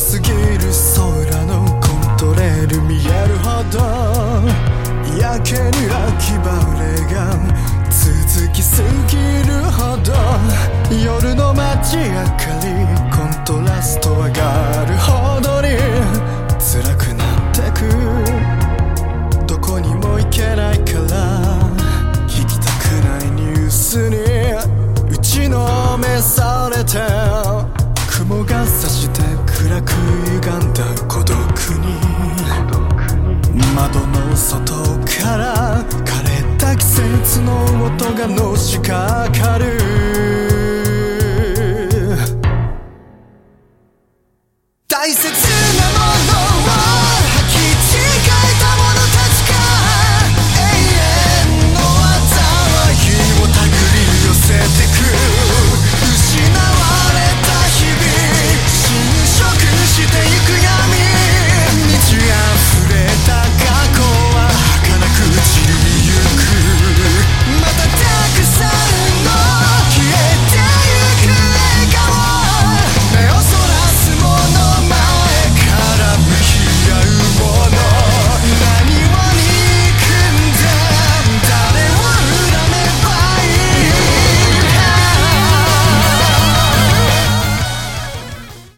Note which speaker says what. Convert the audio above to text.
Speaker 1: すぎる空のコントレール見えるほどやけに秋晴れが続きすぎるほど夜の街明かりコントラスト上がるほどに辛くなってく。どこにも行けないから聞きたくないニュースに打ちのめされて雲が差して暗外から枯れた季節の音がのしかかる。大切。